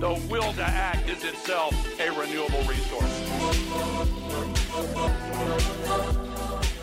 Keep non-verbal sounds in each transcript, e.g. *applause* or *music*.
the will to act is itself a renewable resource.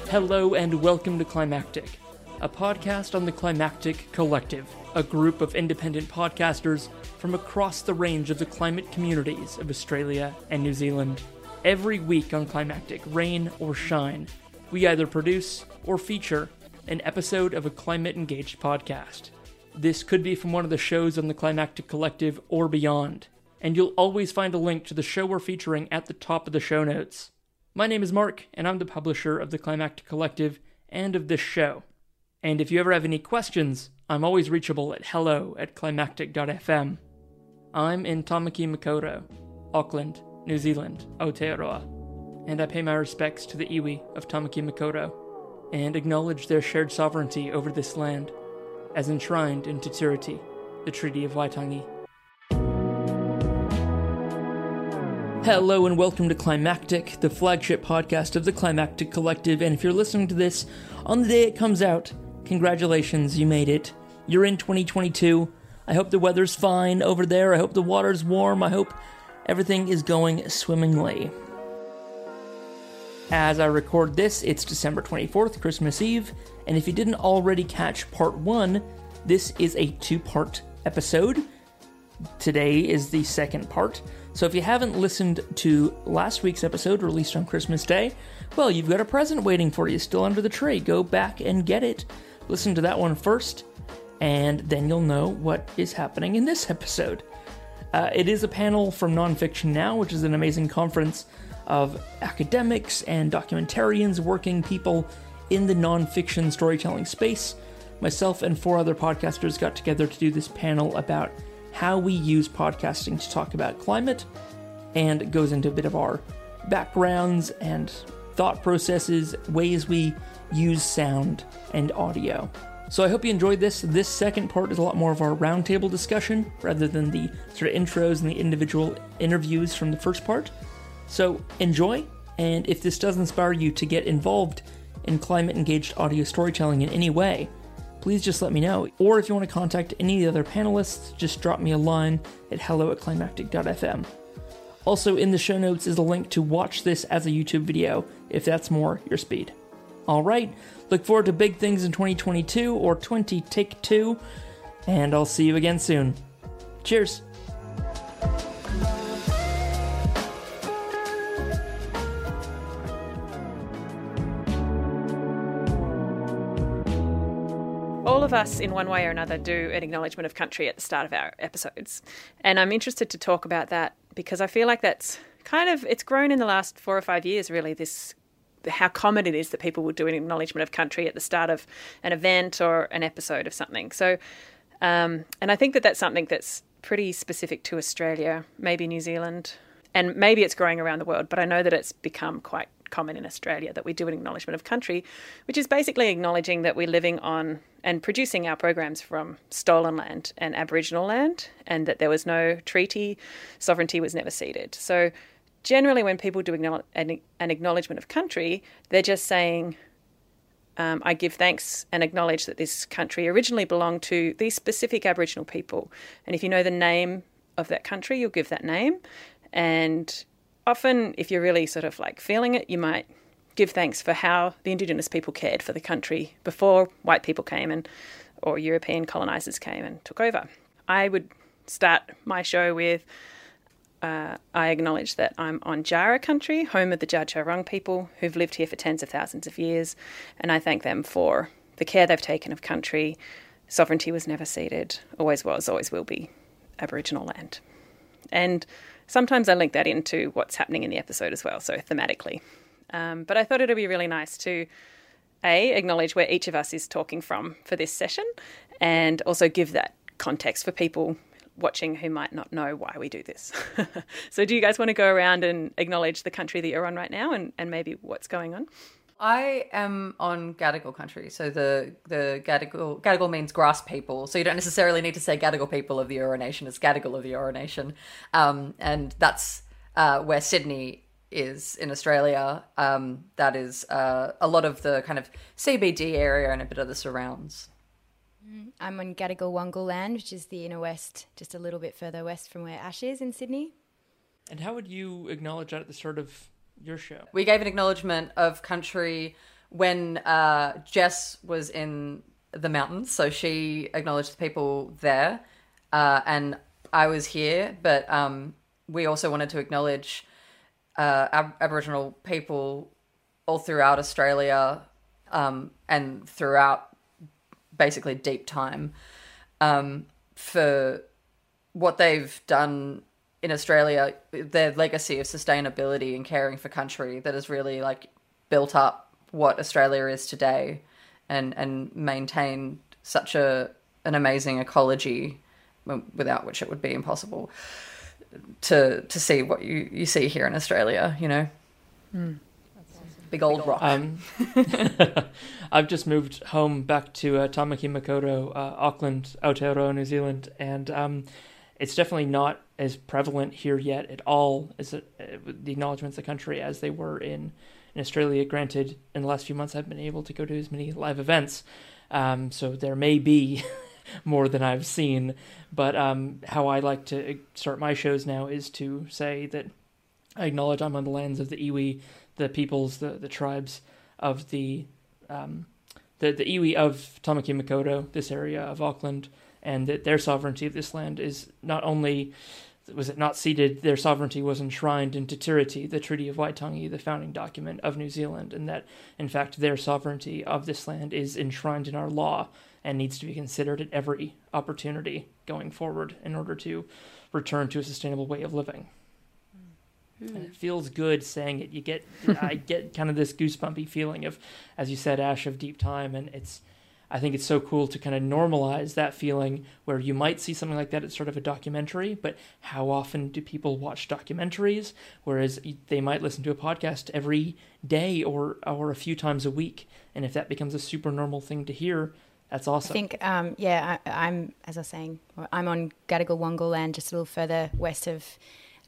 Hello and welcome to Climactic, a podcast on the Climactic Collective, a group of independent podcasters from across the range of the climate communities of Australia and New Zealand. Every week on Climactic, rain or shine, we either produce or feature an episode of a climate engaged podcast. This could be from one of the shows on the Climactic Collective or beyond, and you'll always find a link to the show we're featuring at the top of the show notes. My name is Mark, and I'm the publisher of the Climactic Collective and of this show. And if you ever have any questions, I'm always reachable at hello at climactic.fm. I'm in Tamaki Makaurau, Auckland, New Zealand, Aotearoa, and I pay my respects to the iwi of Tamaki Makaurau and acknowledge their shared sovereignty over this land as enshrined in Te Tiriti, the Treaty of Waitangi. Hello and welcome to Climactic, the flagship podcast of the Climactic Collective. And if you're listening to this on the day it comes out, congratulations, you made it. You're in 2022. I hope the weather's fine over there. I hope the water's warm. I hope everything is going swimmingly. As I record this, it's December 24th, Christmas Eve, and if you didn't already catch part one, this is a two part episode. Today is the second part. So if you haven't listened to last week's episode released on Christmas Day, well, you've got a present waiting for you still under the tree. Go back and get it. Listen to that one first, and then you'll know what is happening in this episode. Uh, it is a panel from Nonfiction Now, which is an amazing conference of academics and documentarians, working people in the nonfiction storytelling space. Myself and four other podcasters got together to do this panel about how we use podcasting to talk about climate, and it goes into a bit of our backgrounds and thought processes, ways we use sound and audio. So I hope you enjoyed this. This second part is a lot more of our roundtable discussion rather than the sort of intros and the individual interviews from the first part. So enjoy, and if this does inspire you to get involved in climate engaged audio storytelling in any way, please just let me know. Or if you want to contact any of the other panelists, just drop me a line at hello at climactic.fm. Also, in the show notes is a link to watch this as a YouTube video if that's more your speed. Alright, look forward to big things in 2022 or 20 Take 2, and I'll see you again soon. Cheers! Us, in one way or another, do an acknowledgement of country at the start of our episodes. And I'm interested to talk about that because I feel like that's kind of it's grown in the last four or five years, really. This how common it is that people will do an acknowledgement of country at the start of an event or an episode of something. So, um, and I think that that's something that's pretty specific to Australia, maybe New Zealand, and maybe it's growing around the world. But I know that it's become quite common in Australia that we do an acknowledgement of country, which is basically acknowledging that we're living on and producing our programs from stolen land and Aboriginal land, and that there was no treaty, sovereignty was never ceded. So, generally, when people do an acknowledgement of country, they're just saying, um, I give thanks and acknowledge that this country originally belonged to these specific Aboriginal people. And if you know the name of that country, you'll give that name. And often, if you're really sort of like feeling it, you might give thanks for how the Indigenous people cared for the country before white people came and or European colonizers came and took over. I would start my show with uh, I acknowledge that I'm on Djara country, home of the Dja people who've lived here for tens of thousands of years, and I thank them for the care they've taken of country. Sovereignty was never ceded, always was, always will be Aboriginal land. And sometimes I link that into what's happening in the episode as well, so thematically. Um, but I thought it'd be really nice to a acknowledge where each of us is talking from for this session, and also give that context for people watching who might not know why we do this. *laughs* so, do you guys want to go around and acknowledge the country that you're on right now and, and maybe what's going on? I am on Gadigal country, so the the Gadigal Gadigal means grass people. So you don't necessarily need to say Gadigal people of the Eora Nation. It's Gadigal of the Eora Nation, um, and that's uh, where Sydney is in Australia. Um, that is uh, a lot of the kind of CBD area and a bit of the surrounds. I'm on Gadigal Wangal land, which is the inner west, just a little bit further west from where Ash is in Sydney. And how would you acknowledge that at the start of your show? We gave an acknowledgement of country when uh, Jess was in the mountains, so she acknowledged the people there, uh, and I was here, but um, we also wanted to acknowledge uh, Ab- Aboriginal people all throughout Australia um, and throughout basically deep time um, for what they've done in Australia, their legacy of sustainability and caring for country that has really like built up what Australia is today and and maintained such a an amazing ecology without which it would be impossible to to see what you, you see here in Australia, you know. Mm. Big old rock. Um, *laughs* I've just moved home back to uh, Tamaki Makaurau, uh, Auckland, Aotearoa, New Zealand, and um, it's definitely not as prevalent here yet at all as uh, the acknowledgements of the country as they were in, in Australia. Granted, in the last few months, I've been able to go to as many live events, um, so there may be *laughs* more than I've seen. But um, how I like to start my shows now is to say that I acknowledge I'm on the lands of the iwi, the peoples, the, the tribes of the um, the the iwi of Tamaki Makaurau, this area of Auckland, and that their sovereignty of this land is not only was it not ceded, their sovereignty was enshrined in Te Tiriti, the Treaty of Waitangi, the founding document of New Zealand, and that in fact their sovereignty of this land is enshrined in our law and needs to be considered at every opportunity going forward in order to return to a sustainable way of living. Mm. And it feels good saying it. You get, I get kind of this goosebumpy feeling of, as you said, Ash of deep time, and it's, I think it's so cool to kind of normalize that feeling where you might see something like that as sort of a documentary, but how often do people watch documentaries? Whereas they might listen to a podcast every day or or a few times a week, and if that becomes a super normal thing to hear, that's awesome. I think, um, yeah, I, am as I was saying, I'm on Gadigal Wangal land, just a little further west of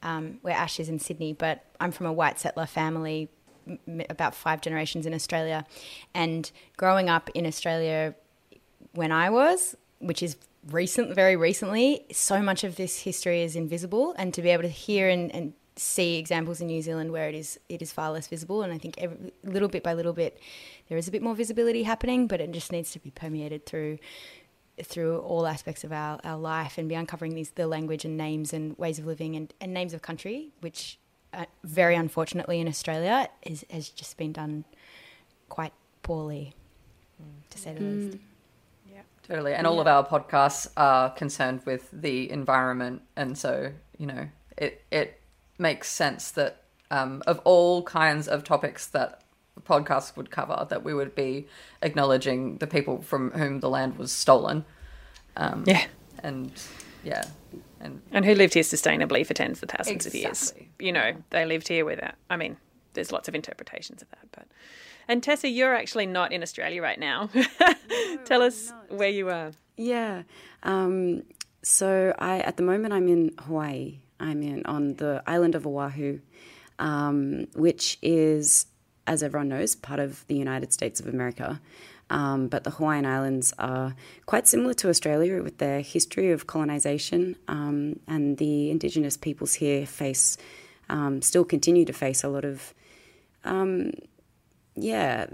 um, where Ash is in Sydney, but I'm from a white settler family, about five generations in Australia. And growing up in Australia when I was, which is recent, very recently, so much of this history is invisible. And to be able to hear and, and see examples in New Zealand where it is it is far less visible, and I think every, little bit by little bit there is a bit more visibility happening, but it just needs to be permeated through through all aspects of our, our life and be uncovering these the language and names and ways of living and, and names of country, which uh, very unfortunately in Australia is has just been done quite poorly, mm. to say the mm. least. Yeah, totally. And yeah. all of our podcasts are concerned with the environment, and so you know it it makes sense that um, of all kinds of topics that podcasts would cover, that we would be acknowledging the people from whom the land was stolen. Um, yeah. And yeah. And, and who lived here sustainably for tens of thousands exactly. of years. You know, they lived here without, I mean, there's lots of interpretations of that. But And Tessa, you're actually not in Australia right now. *laughs* Tell us where you are. Yeah. Um, so I, at the moment, I'm in Hawaii. I'm in on the island of Oahu, um, which is, as everyone knows, part of the United States of America. Um, but the Hawaiian Islands are quite similar to Australia with their history of colonization, um, and the indigenous peoples here face, um, still continue to face a lot of, um, yeah,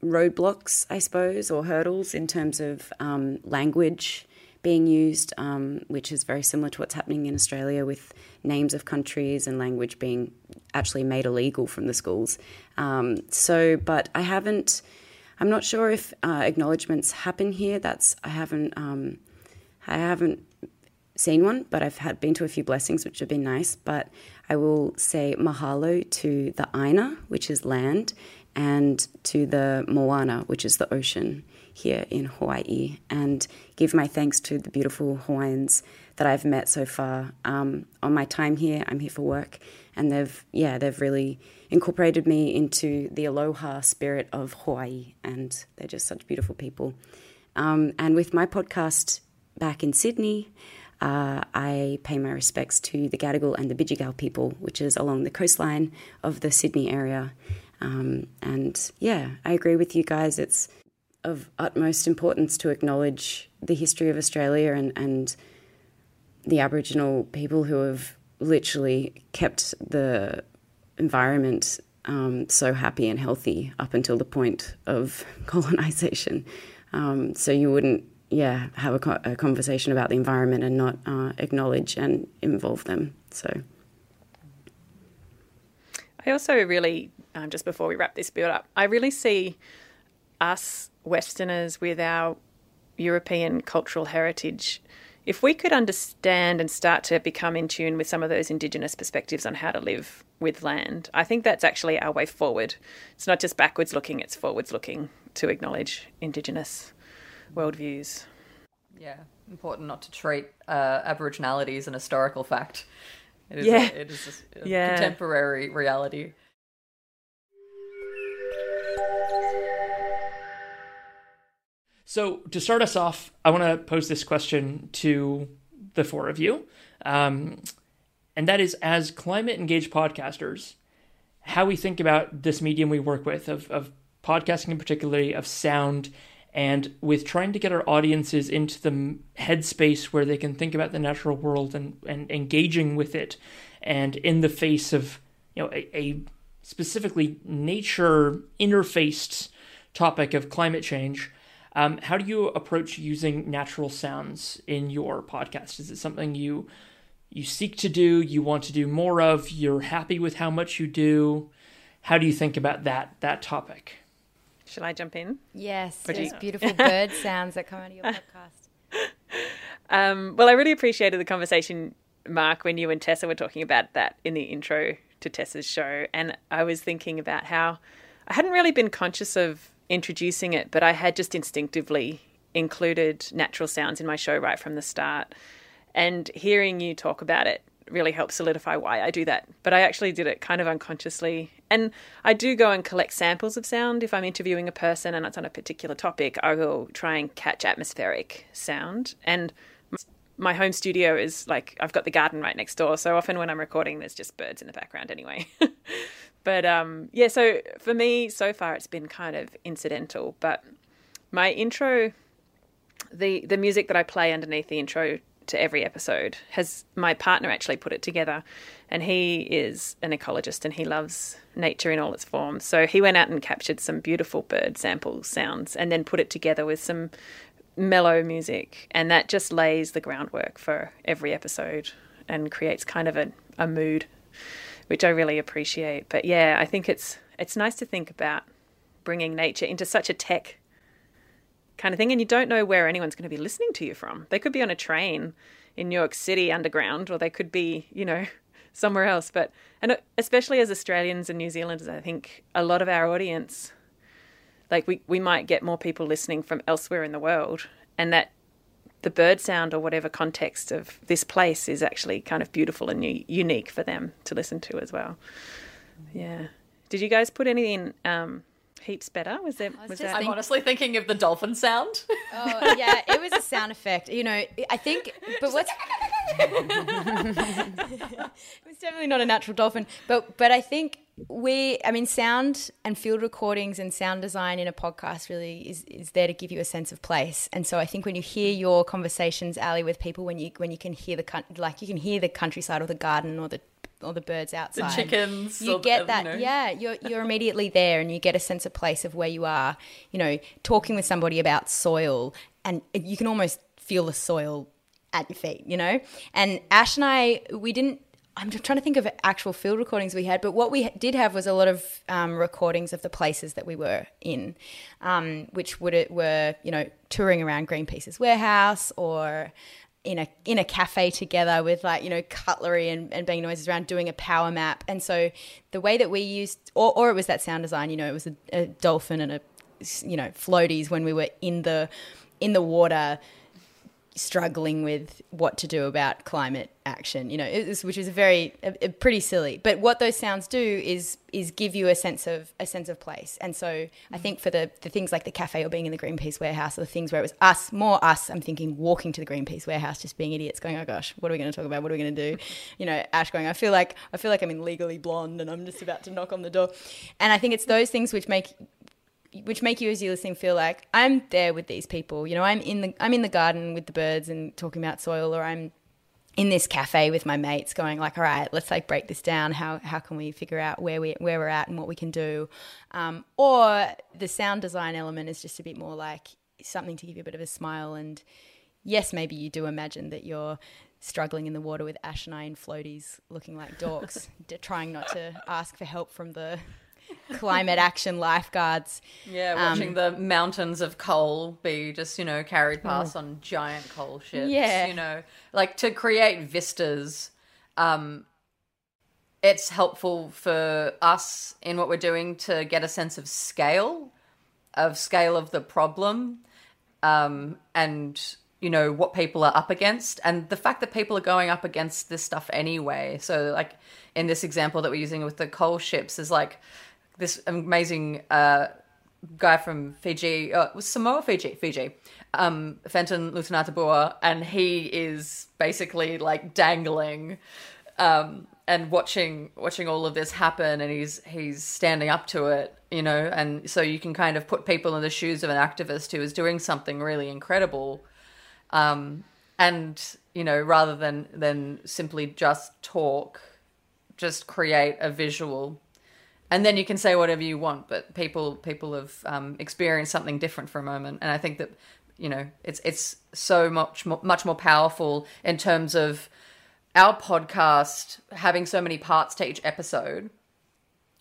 roadblocks, I suppose, or hurdles in terms of um, language being used, um, which is very similar to what's happening in Australia with names of countries and language being actually made illegal from the schools. So, but I haven't. I'm not sure if uh, acknowledgements happen here. That's I haven't. Um, I haven't seen one, but I've had been to a few blessings, which have been nice. But I will say mahalo to the Aina, which is land, and to the moana, which is the ocean here in Hawaii, and give my thanks to the beautiful Hawaiians that I've met so far um, on my time here. I'm here for work, and they've yeah they've really incorporated me into the aloha spirit of Hawaii, and they're just such beautiful people. Um, and with my podcast back in Sydney, uh, I pay my respects to the Gadigal and the Bidjigal people, which is along the coastline of the Sydney area. Um, and yeah, I agree with you guys. It's of utmost importance to acknowledge the history of Australia and, and the Aboriginal people who have literally kept the environment um, so happy and healthy up until the point of *laughs* colonization. Um, so you wouldn't, yeah, have a, co- a, conversation about the environment and not uh, acknowledge and involve them. So. I also really, um, just before we wrap this build up, I really see us Westerners with our European cultural heritage. If we could understand and start to become in tune with some of those Indigenous perspectives on how to live with land, I think that's actually our way forward. It's not just backwards looking, it's forwards looking to acknowledge Indigenous worldviews. Yeah, important not to treat uh, Aboriginality as an historical fact. It is yeah. a, it is a, a yeah. contemporary reality. So, to start us off, I want to pose this question to the four of you. Um, and that is as climate engaged podcasters, how we think about this medium we work with, of, of podcasting in particularly, of sound, and with trying to get our audiences into the headspace where they can think about the natural world and, and engaging with it, and in the face of you know a, a specifically nature interfaced topic of climate change. Um, how do you approach using natural sounds in your podcast? Is it something you you seek to do, you want to do more of, you're happy with how much you do? How do you think about that that topic? Shall I jump in? Yes, those beautiful bird *laughs* sounds that come out of your podcast. Um, well, I really appreciated the conversation, Mark, when you and Tessa were talking about that in the intro to Tessa's show. And I was thinking about how I hadn't really been conscious of introducing it, but I had just instinctively included natural sounds in my show right from the start. And hearing you talk about it really helped solidify why I do that. But I actually did it kind of unconsciously. And I do go and collect samples of sound. If I'm interviewing a person and it's on a particular topic, I will try and catch atmospheric sound. And my home studio is like, I've got the garden right next door. So often when I'm recording, there's just birds in the background anyway. *laughs* but um, yeah, so for me, so far, it's been kind of incidental. But my intro, the, the music that I play underneath the intro to every episode has my partner actually put it together and he is an ecologist and he loves nature in all its forms so he went out and captured some beautiful bird sample sounds and then put it together with some mellow music and that just lays the groundwork for every episode and creates kind of a, a mood which i really appreciate but yeah i think it's it's nice to think about bringing nature into such a tech kind of thing. And you don't know where anyone's going to be listening to you from. They could be on a train in New York City underground, or they could be, you know, somewhere else. But, and uh, especially as Australians and New Zealanders, I think a lot of our audience, like we, we might get more people listening from elsewhere in the world. And that the bird sound or whatever context of this place is actually kind of beautiful and u- unique for them to listen to as well. Yeah. Did you guys put anything um, heaps better. Was there? Was, Was that? I'm honestly thinking of the dolphin sound. Oh yeah, it was a sound effect. You know, I think. But what's? *laughs* it was definitely not a natural dolphin, but but I think we. I mean, sound and field recordings and sound design in a podcast really is is there to give you a sense of place. And so I think when you hear your conversations, Allie, with people, when you when you can hear the like you can hear the countryside or the garden or the or the birds outside. The chickens. You get that, you know. yeah. You're you're immediately there, and you get a sense of place of where you are. You know, talking with somebody about soil, and you can almost feel the soil at your feet. You know, and Ash and I, we didn't. I'm trying to think of actual field recordings we had, but what we did have was a lot of um, recordings of the places that we were in, um, which would it were you know touring around Greenpeace's warehouse or in a in a cafe together with like you know cutlery and, and banging noises around doing a power map and so the way that we used or, or it was that sound design you know it was a, a dolphin and a you know floaties when we were in the in the water struggling with what to do about climate action you know was, which is a very a, a pretty silly but what those sounds do is is give you a sense of a sense of place. And so i mm-hmm. think for the the things like the cafe or being in the greenpeace warehouse or the things where it was us more us i'm thinking walking to the greenpeace warehouse just being idiots going oh gosh what are we going to talk about? What are we going to do? *laughs* You know ash going i feel like i feel like i'm in legally blonde and i'm just about to knock on the door. And i think it's those things which make which make you as you're listening feel like I'm there with these people. You know, I'm in the I'm in the garden with the birds and talking about soil, or I'm in this cafe with my mates, going like, all right, let's like break this down. How how can we figure out where we where we're at and what we can do? Um, or the sound design element is just a bit more like something to give you a bit of a smile. And yes, maybe you do imagine that you're struggling in the water with Ash and I in floaties, looking like dorks, *laughs* trying not to ask for help from the climate action lifeguards. Yeah, watching um, the mountains of coal be just, you know, carried past oh. on giant coal ships. Yeah. You know, like to create vistas, um, it's helpful for us in what we're doing to get a sense of scale, of scale of the problem, um, and you know what people are up against, and the fact that people are going up against this stuff anyway. So, like in this example that we're using with the coal ships, is like this amazing uh, guy from Fiji, uh, was Samoa, Fiji, Fiji, um, Fenton Lutunatabua, and he is basically like dangling um, and watching watching all of this happen, and he's he's standing up to it, you know, and so you can kind of put people in the shoes of an activist who is doing something really incredible, um, and you know, rather than than simply just talk, just create a visual and then you can say whatever you want but people people have um, experienced something different for a moment. And i think that you know it's it's so much more, much more powerful in terms of our podcast having so many parts to each episode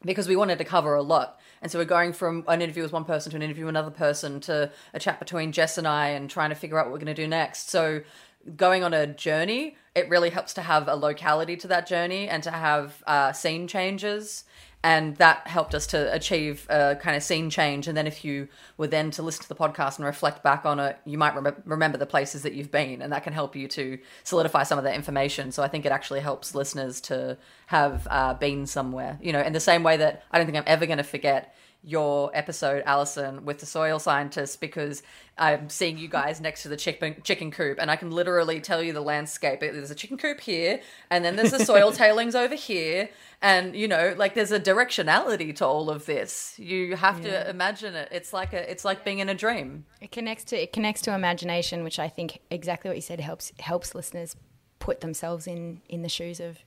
because we wanted to cover a lot. And so we're going from an interview with one person to an interview with another person to a chat between jess and i and trying to figure out what we're going to do next. So going on a journey it really helps to have a locality to that journey and to have uh, scene changes and that helped us to achieve a kind of scene change. And then if you were then to listen to the podcast and reflect back on it you might rem- remember the places that you've been and that can help you to solidify some of that information. So i think it actually helps listeners to have uh, been somewhere you know in the same way that i don't think i'm ever going to forget your episode, Allison, with the soil scientist because I'm seeing you guys next to the chicken chicken coop, and I can literally tell you the landscape. There's a chicken coop here, and then there's the soil *laughs* tailings over here, and you know, like there's a directionality to all of this. You have yeah. to imagine it. It's like a, it's like being in a dream. It connects to it connects to imagination, which I think exactly what you said helps helps listeners put themselves in in the shoes of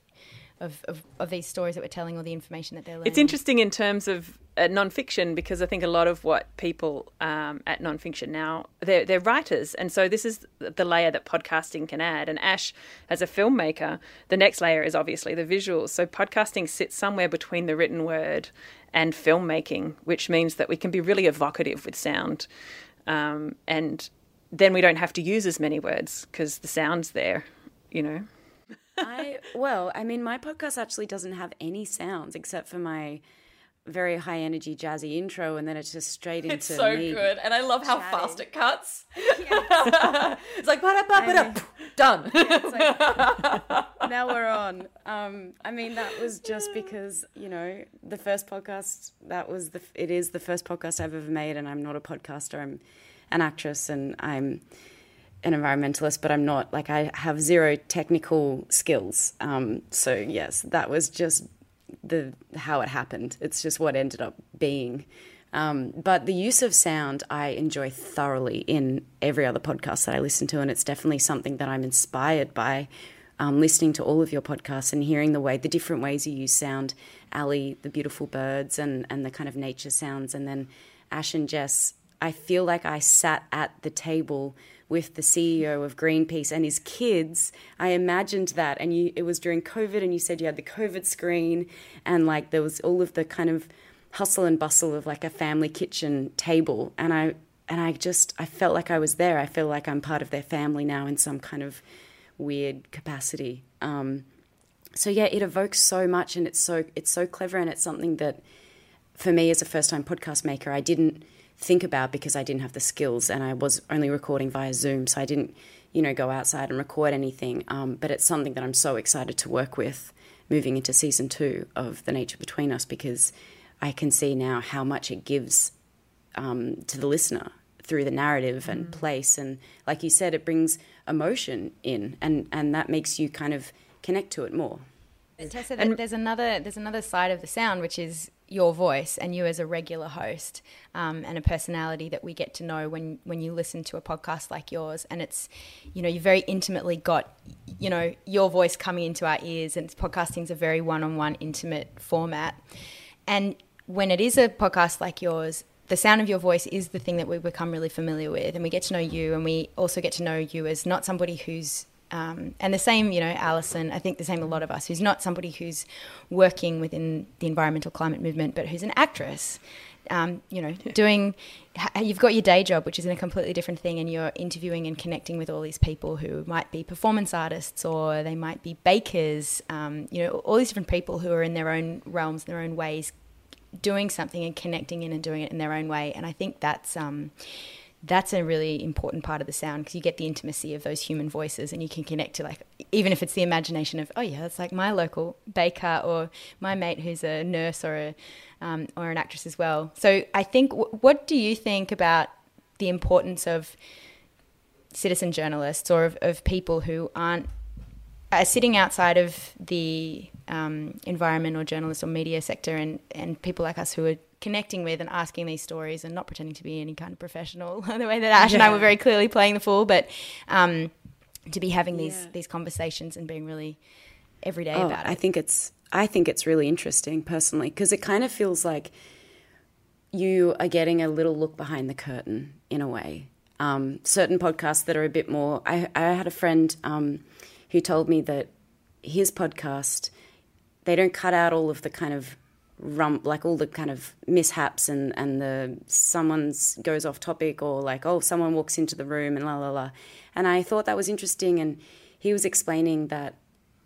of, of, of, these stories that we're telling or the information that they're learning. It's interesting in terms of uh, nonfiction because I think a lot of what people um, at nonfiction now they're, they're writers, and so this is the layer that podcasting can add. And Ash, as a filmmaker, the next layer is obviously the visuals. So podcasting sits somewhere between the written word and filmmaking, which means that we can be really evocative with sound, um, and then we don't have to use as many words because the sound's there, you know. I well, I mean, my podcast actually doesn't have any sounds except for my very high energy jazzy intro, and then it's just straight into. It's so good, and I love how chatting. fast it cuts. *laughs* *laughs* it's like ba da ba ba da, done. Yeah, like, *laughs* now we're on. Um, I mean, that was just because you know the first podcast. That was the. It is the first podcast I've ever made, and I'm not a podcaster. I'm an actress, and I'm an environmentalist, but I'm not. Like I have zero technical skills. Um, so yes, that was just the how it happened. It's just what ended up being. Um, but the use of sound I enjoy thoroughly in every other podcast that I listen to, and it's definitely something that I'm inspired by. Um, listening to all of your podcasts and hearing the way the different ways you use sound, Allie, the beautiful birds and and the kind of nature sounds, and then Ash and Jess. I feel like I sat at the table with the CEO of Greenpeace and his kids. I imagined that, and you, it was during COVID, and you said you had the COVID screen, and like there was all of the kind of hustle and bustle of like a family kitchen table, and I and I just I felt like I was there. I feel like I'm part of their family now in some kind of weird capacity. Um, so yeah, it evokes so much, and it's so it's so clever, and it's something that for me as a first time podcast maker, I didn't think about because I didn't have the skills, and I was only recording via Zoom, so I didn't you know go outside and record anything. Um, but it's something that I'm so excited to work with moving into season two of The Nature Between Us because I can see now how much it gives um, to the listener through the narrative and mm. place and like you said it brings emotion in and and that makes you kind of connect to it more Tessa, and there's another there's another side of the sound which is your voice and you as a regular host um, and a personality that we get to know when when you listen to a podcast like yours. And it's you know you very intimately got you know your voice coming into our ears and podcasting's a very one-on-one intimate format. And when it is a podcast like yours the sound of your voice is the thing that we become really familiar with. And we get to know you and we also get to know you as not somebody who's um, and the same, you know, Alison, I think the same a lot of us, who's not somebody who's working within the environmental climate movement, but who's an actress. Um, you know, doing, you've got your day job, which is in a completely different thing, and you're interviewing and connecting with all these people who might be performance artists or they might be bakers, um, you know, all these different people who are in their own realms, their own ways, doing something and connecting in and doing it in their own way. And I think that's um, that's a really important part of the sound because you get the intimacy of those human voices and you can connect to like even if it's the imagination of oh yeah that's like my local baker or my mate who's a nurse or a um, or an actress as well. So I think w- what do you think about the importance of citizen journalists or of, of people who aren't sitting outside of the um, environment or journalist or media sector and, and people like us who are connecting with and asking these stories and not pretending to be any kind of professional *laughs* the way that Ash yeah. and I were very clearly playing the fool but um, to be having these yeah. these conversations and being really everyday oh, about it I think it's I think it's really interesting personally because it kind of feels like you are getting a little look behind the curtain in a way um, certain podcasts that are a bit more I, I had a friend um, who told me that his podcast they don't cut out all of the kind of rum like all the kind of mishaps and and the someone's goes off topic or like oh someone walks into the room and la la la. And i thought that was interesting and he was explaining that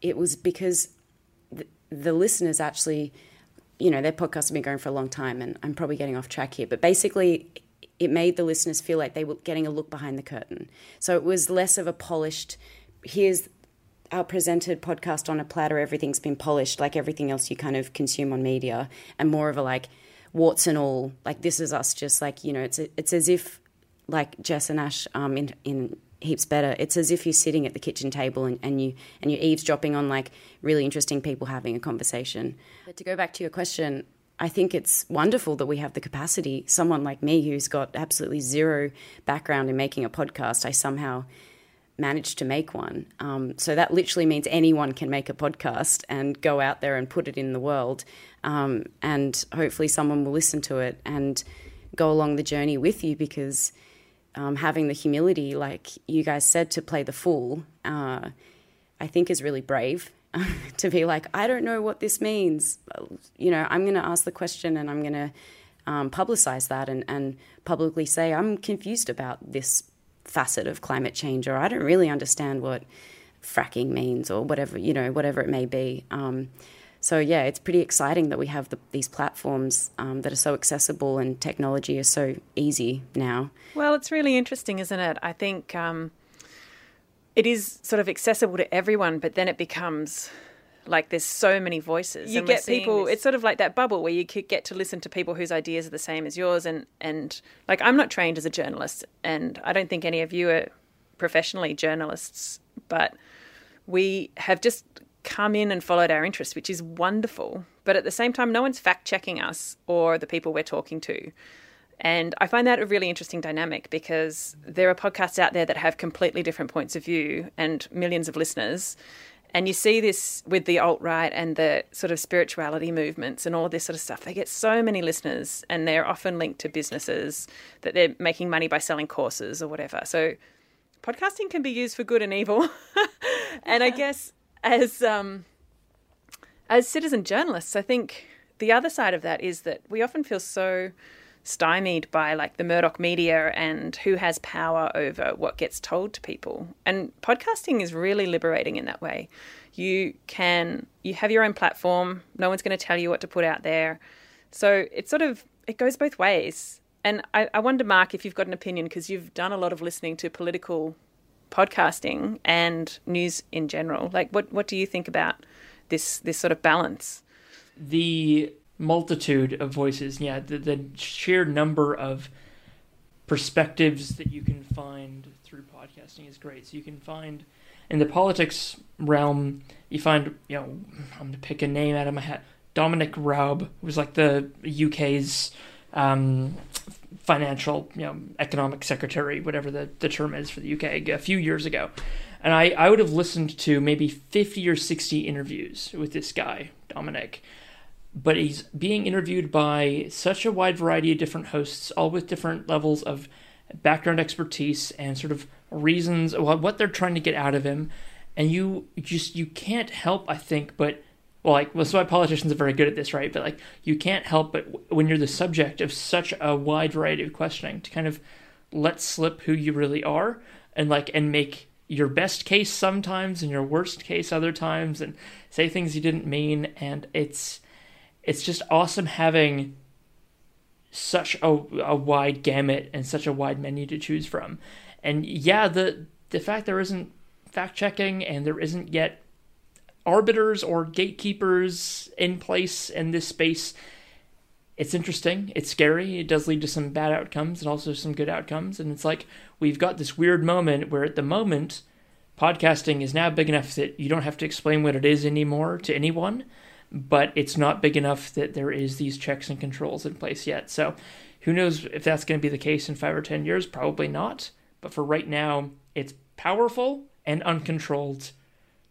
it was because the, the listeners actually you know their podcast have been going for a long time and i'm probably getting off track here but basically it made the listeners feel like they were getting a look behind the curtain. So it was less of a polished here's our presented podcast on a platter, everything's been polished like everything else you kind of consume on media, and more of a like warts and all. Like this is us, just like you know, it's it's as if like Jess and Ash um, in in heaps better. It's as if you're sitting at the kitchen table and, and you and you're eavesdropping on like really interesting people having a conversation. But to go back to your question, I think it's wonderful that we have the capacity. Someone like me who's got absolutely zero background in making a podcast, I somehow managed to make one. Um, so that literally means anyone can make a podcast and go out there and put it in the world. Um, and hopefully, someone will listen to it and go along the journey with you because um, having the humility, like you guys said, to play the fool, uh, I think is really brave. *laughs* to be like, I don't know what this means. You know, I'm going to ask the question and I'm going to um, publicize that and, and publicly say, I'm confused about this facet of climate change, or I don't really understand what fracking means, or whatever you know, whatever it may be. Um, so yeah, it's pretty exciting that we have the, these platforms um, that are so accessible and technology is so easy now. Well, it's really interesting, isn't it? I think um, it is sort of accessible to everyone, but then it becomes like there's so many voices. You get people. This... It's sort of like that bubble where you could get to listen to people whose ideas are the same as yours. And and like I'm not trained as a journalist, and I don't think any of you are professionally journalists, but we have just come in and followed our interests, which is wonderful. But at the same time, no one's fact checking us or the people we're talking to. And I find that a really interesting dynamic because there are podcasts out there that have completely different points of view and millions of listeners. And you see this with the alt right and the sort of spirituality movements and all this sort of stuff. They get so many listeners, and they're often linked to businesses that they're making money by selling courses or whatever. So, podcasting can be used for good and evil. *laughs* and I guess as um, as citizen journalists, I think the other side of that is that we often feel so stymied by like the Murdoch media and who has power over what gets told to people. And podcasting is really liberating in that way. You can you have your own platform. No one's going to tell you what to put out there. So it sort of it goes both ways. And I, I wonder, Mark, if you've got an opinion because you've done a lot of listening to political podcasting and news in general. Like, what what do you think about this this sort of balance? The multitude of voices, yeah, the, the sheer number of perspectives that you can find through podcasting is great. So you can find in the politics realm, you find you know I'm gonna pick a name out of my hat. Dominic Raab was like the UK's um, financial, you know, economic secretary, whatever the, the term is for the UK, a few years ago. And I, I would have listened to maybe 50 or 60 interviews with this guy, Dominic. But he's being interviewed by such a wide variety of different hosts, all with different levels of background expertise and sort of reasons, what they're trying to get out of him. And you just, you can't help, I think, but well, like, well, so why politicians are very good at this, right? But like, you can't help but when you're the subject of such a wide variety of questioning to kind of let slip who you really are and like, and make your best case sometimes and your worst case other times and say things you didn't mean. And it's, it's just awesome having such a, a wide gamut and such a wide menu to choose from. And yeah, the, the fact there isn't fact checking and there isn't yet arbiters or gatekeepers in place in this space. It's interesting. It's scary. It does lead to some bad outcomes and also some good outcomes. And it's like we've got this weird moment where, at the moment, podcasting is now big enough that you don't have to explain what it is anymore to anyone, but it's not big enough that there is these checks and controls in place yet. So, who knows if that's going to be the case in five or ten years? Probably not. But for right now, it's powerful and uncontrolled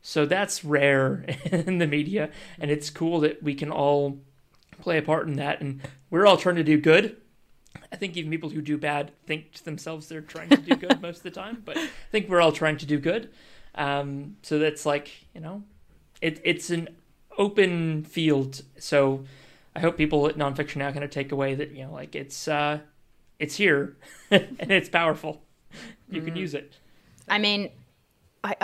so that's rare *laughs* in the media, and it's cool that we can all play a part in that. And we're all trying to do good. I think even people who do bad think to themselves they're trying to do good *laughs* most of the time, but I think we're all trying to do good. Um, so that's like you know, it, it's an open field. So I hope people at nonfiction now kind of take away that you know, like it's uh, it's here *laughs* and it's powerful. You mm-hmm. can use it. I mean, I,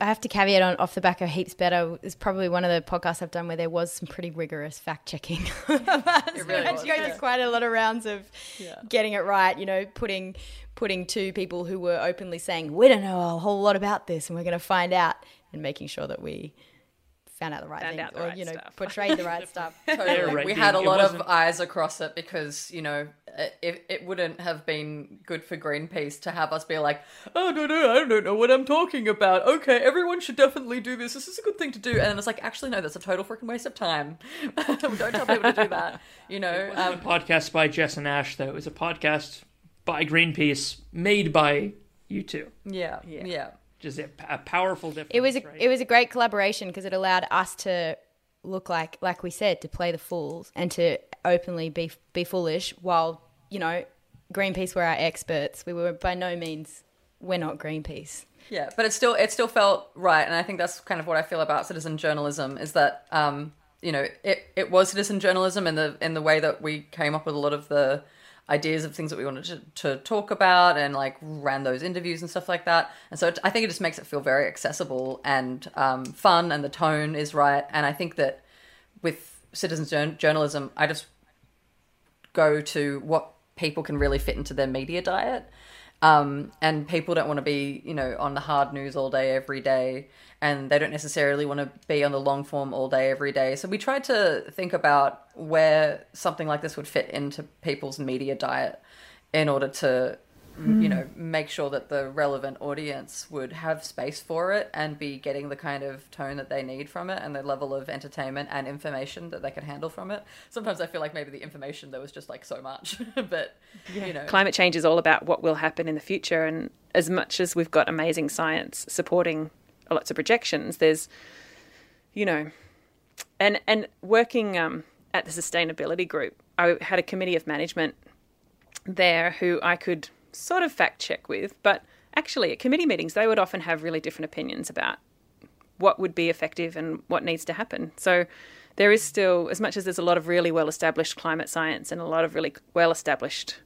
I, have to caveat on off the back of heaps better. It's probably one of the podcasts I've done where there was some pretty rigorous fact checking. *laughs* it really was, go through quite a lot of rounds of yeah. getting it right. You know, putting putting two people who were openly saying we don't know a whole lot about this and we're going to find out, and making sure that we found out the right found thing, or right you know, stuff. portrayed the right *laughs* stuff. Totally. Right. We had a lot of eyes across it because you know it, it wouldn't have been good for Greenpeace to have us be like, oh no no, I don't know what I'm talking about. Okay, everyone should definitely do this. This is a good thing to do. And then it's like, actually, no, that's a total freaking waste of time. *laughs* don't tell people to do that. You know, it um, a podcast by Jess and Ash though. It was a podcast by Greenpeace made by you two. Yeah, yeah. yeah just a, a powerful difference. It was a, right? it was a great collaboration because it allowed us to look like like we said to play the fools and to openly be be foolish while you know Greenpeace were our experts. We were by no means we're not Greenpeace. Yeah, but it still it still felt right, and I think that's kind of what I feel about citizen journalism is that um, you know it, it was citizen journalism in the in the way that we came up with a lot of the ideas of things that we wanted to, to talk about and like ran those interviews and stuff like that. And so it, I think it just makes it feel very accessible and um, fun, and the tone is right. And I think that with citizens journalism, I just go to what people can really fit into their media diet. Um, and people don't want to be, you know, on the hard news all day, every day, and they don't necessarily want to be on the long form all day, every day. So we tried to think about where something like this would fit into people's media diet in order to, mm. you know, make sure that the relevant audience would have space for it and be getting the kind of tone that they need from it and the level of entertainment and information that they can handle from it. Sometimes I feel like maybe the information there was just like so much, *laughs* but yeah. you know, climate change is all about what will happen in the future, and as much as we've got amazing science supporting lots of projections. There's, you know, and and working um, at the sustainability group, I had a committee of management there who I could sort of fact check with, but actually at committee meetings they would often have really different opinions about what would be effective and what needs to happen. So there is still, as much as there's a lot of really well established climate science and a lot of really well established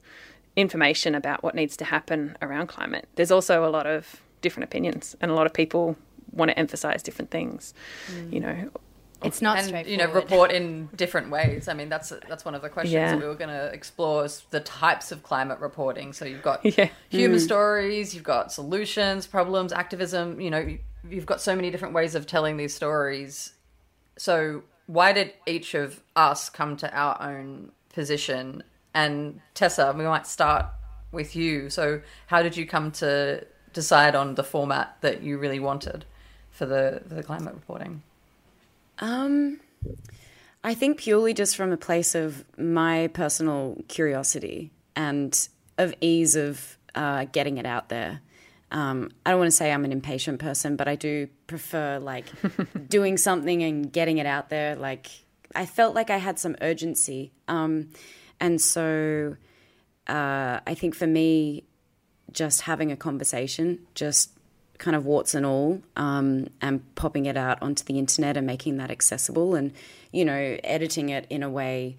information about what needs to happen around climate, there's also a lot of different opinions and a lot of people want to emphasize different things. Mm. You know, it's not and, you know report in different ways. I mean, that's that's one of the questions yeah. that we were going to explore is the types of climate reporting. So you've got *laughs* yeah. human mm. stories, you've got solutions, problems, activism. You know, you've got so many different ways of telling these stories. So why did each of us come to our own position? And Tessa, we might start with you. So how did you come to decide on the format that you really wanted for the for the climate reporting? Um, I think purely just from a place of my personal curiosity and of ease of uh, getting it out there. Um, I don't want to say I'm an impatient person, but I do prefer like *laughs* doing something and getting it out there. Like I felt like I had some urgency, um, and so uh, I think for me, just having a conversation, just kind of warts and all, um, and popping it out onto the internet and making that accessible, and you know, editing it in a way